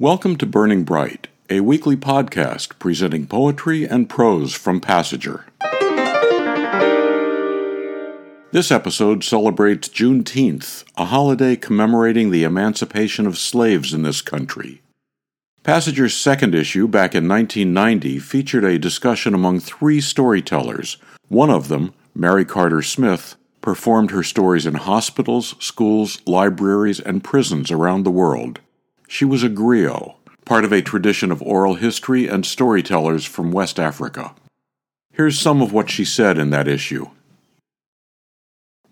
Welcome to Burning Bright, a weekly podcast presenting poetry and prose from Passager. This episode celebrates Juneteenth, a holiday commemorating the emancipation of slaves in this country. Passager's second issue, back in 1990, featured a discussion among three storytellers. One of them, Mary Carter Smith, performed her stories in hospitals, schools, libraries, and prisons around the world. She was a griot, part of a tradition of oral history and storytellers from West Africa. Here's some of what she said in that issue.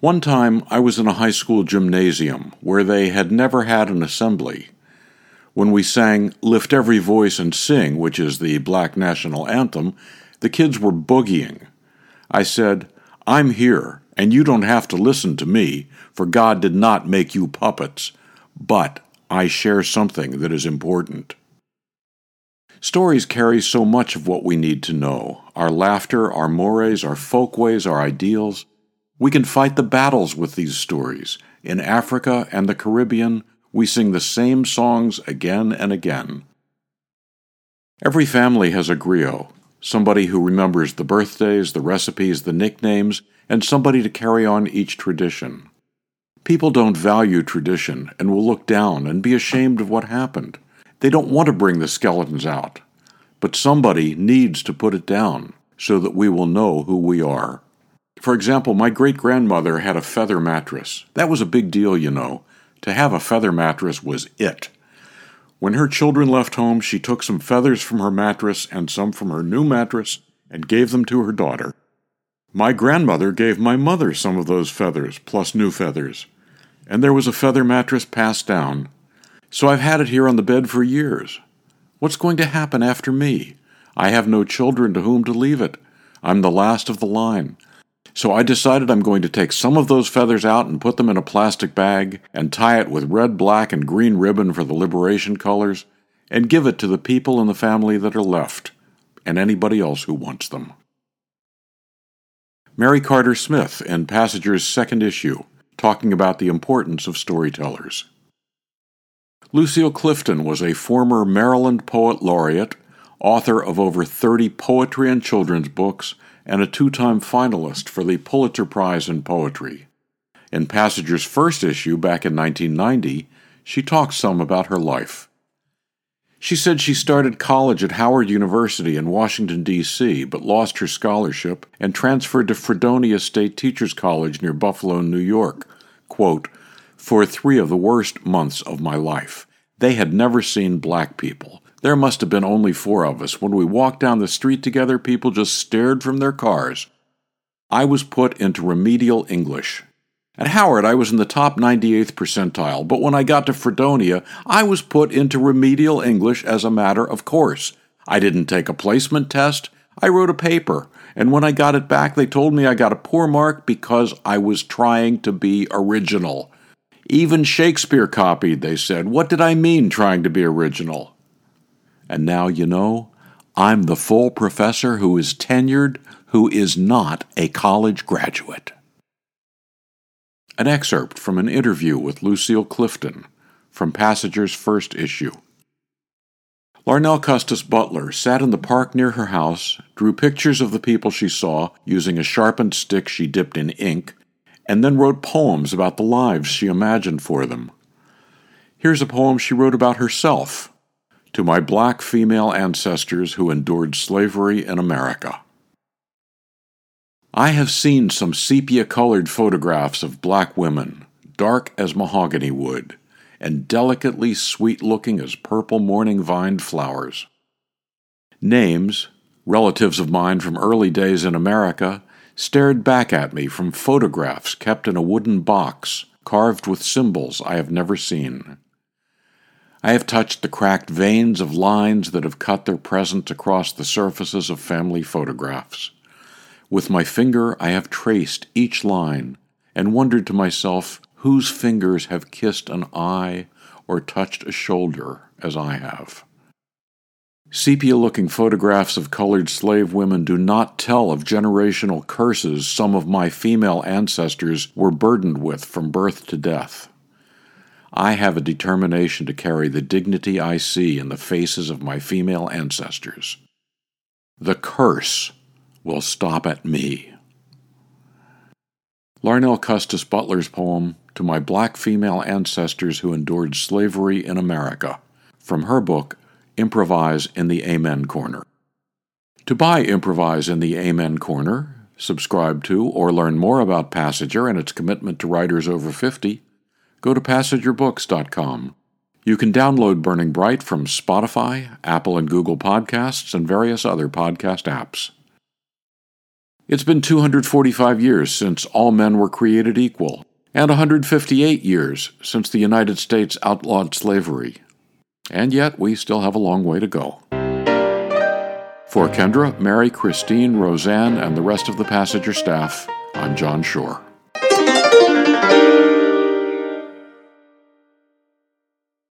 One time I was in a high school gymnasium where they had never had an assembly. When we sang Lift Every Voice and Sing, which is the black national anthem, the kids were boogieing. I said, I'm here, and you don't have to listen to me, for God did not make you puppets. But I share something that is important. Stories carry so much of what we need to know our laughter, our mores, our folkways, our ideals. We can fight the battles with these stories. In Africa and the Caribbean, we sing the same songs again and again. Every family has a griot, somebody who remembers the birthdays, the recipes, the nicknames, and somebody to carry on each tradition. People don't value tradition and will look down and be ashamed of what happened. They don't want to bring the skeletons out. But somebody needs to put it down so that we will know who we are. For example, my great grandmother had a feather mattress. That was a big deal, you know. To have a feather mattress was it. When her children left home, she took some feathers from her mattress and some from her new mattress and gave them to her daughter. My grandmother gave my mother some of those feathers, plus new feathers, and there was a feather mattress passed down. So I've had it here on the bed for years. What's going to happen after me? I have no children to whom to leave it. I'm the last of the line. So I decided I'm going to take some of those feathers out and put them in a plastic bag and tie it with red, black, and green ribbon for the liberation colors and give it to the people in the family that are left and anybody else who wants them. Mary Carter Smith in Passager's second issue, talking about the importance of storytellers. Lucille Clifton was a former Maryland Poet Laureate, author of over 30 poetry and children's books, and a two time finalist for the Pulitzer Prize in Poetry. In Passager's first issue back in 1990, she talks some about her life. She said she started college at Howard University in Washington, D.C., but lost her scholarship and transferred to Fredonia State Teachers College near Buffalo, New York. Quote, for three of the worst months of my life. They had never seen black people. There must have been only four of us. When we walked down the street together, people just stared from their cars. I was put into remedial English. At Howard, I was in the top 98th percentile, but when I got to Fredonia, I was put into remedial English as a matter of course. I didn't take a placement test. I wrote a paper, and when I got it back, they told me I got a poor mark because I was trying to be original. Even Shakespeare copied, they said. What did I mean trying to be original? And now you know, I'm the full professor who is tenured, who is not a college graduate. An excerpt from an interview with Lucille Clifton from Passager's first issue. Larnell Custis Butler sat in the park near her house, drew pictures of the people she saw using a sharpened stick she dipped in ink, and then wrote poems about the lives she imagined for them. Here's a poem she wrote about herself to my black female ancestors who endured slavery in America. I have seen some sepia colored photographs of black women, dark as mahogany wood, and delicately sweet looking as purple morning vined flowers. Names, relatives of mine from early days in America, stared back at me from photographs kept in a wooden box carved with symbols I have never seen. I have touched the cracked veins of lines that have cut their presence across the surfaces of family photographs. With my finger I have traced each line and wondered to myself whose fingers have kissed an eye or touched a shoulder as I have. Sepia looking photographs of colored slave women do not tell of generational curses some of my female ancestors were burdened with from birth to death. I have a determination to carry the dignity I see in the faces of my female ancestors. The curse will stop at me. Larnell Custis Butler's poem, To My Black Female Ancestors Who Endured Slavery in America, from her book, Improvise in the Amen Corner. To buy Improvise in the Amen Corner, subscribe to, or learn more about Passager and its commitment to writers over 50, go to passagerbooks.com. You can download Burning Bright from Spotify, Apple and Google Podcasts, and various other podcast apps. It's been 245 years since all men were created equal, and 158 years since the United States outlawed slavery. And yet, we still have a long way to go. For Kendra, Mary, Christine, Roseanne, and the rest of the Passager staff, I'm John Shore.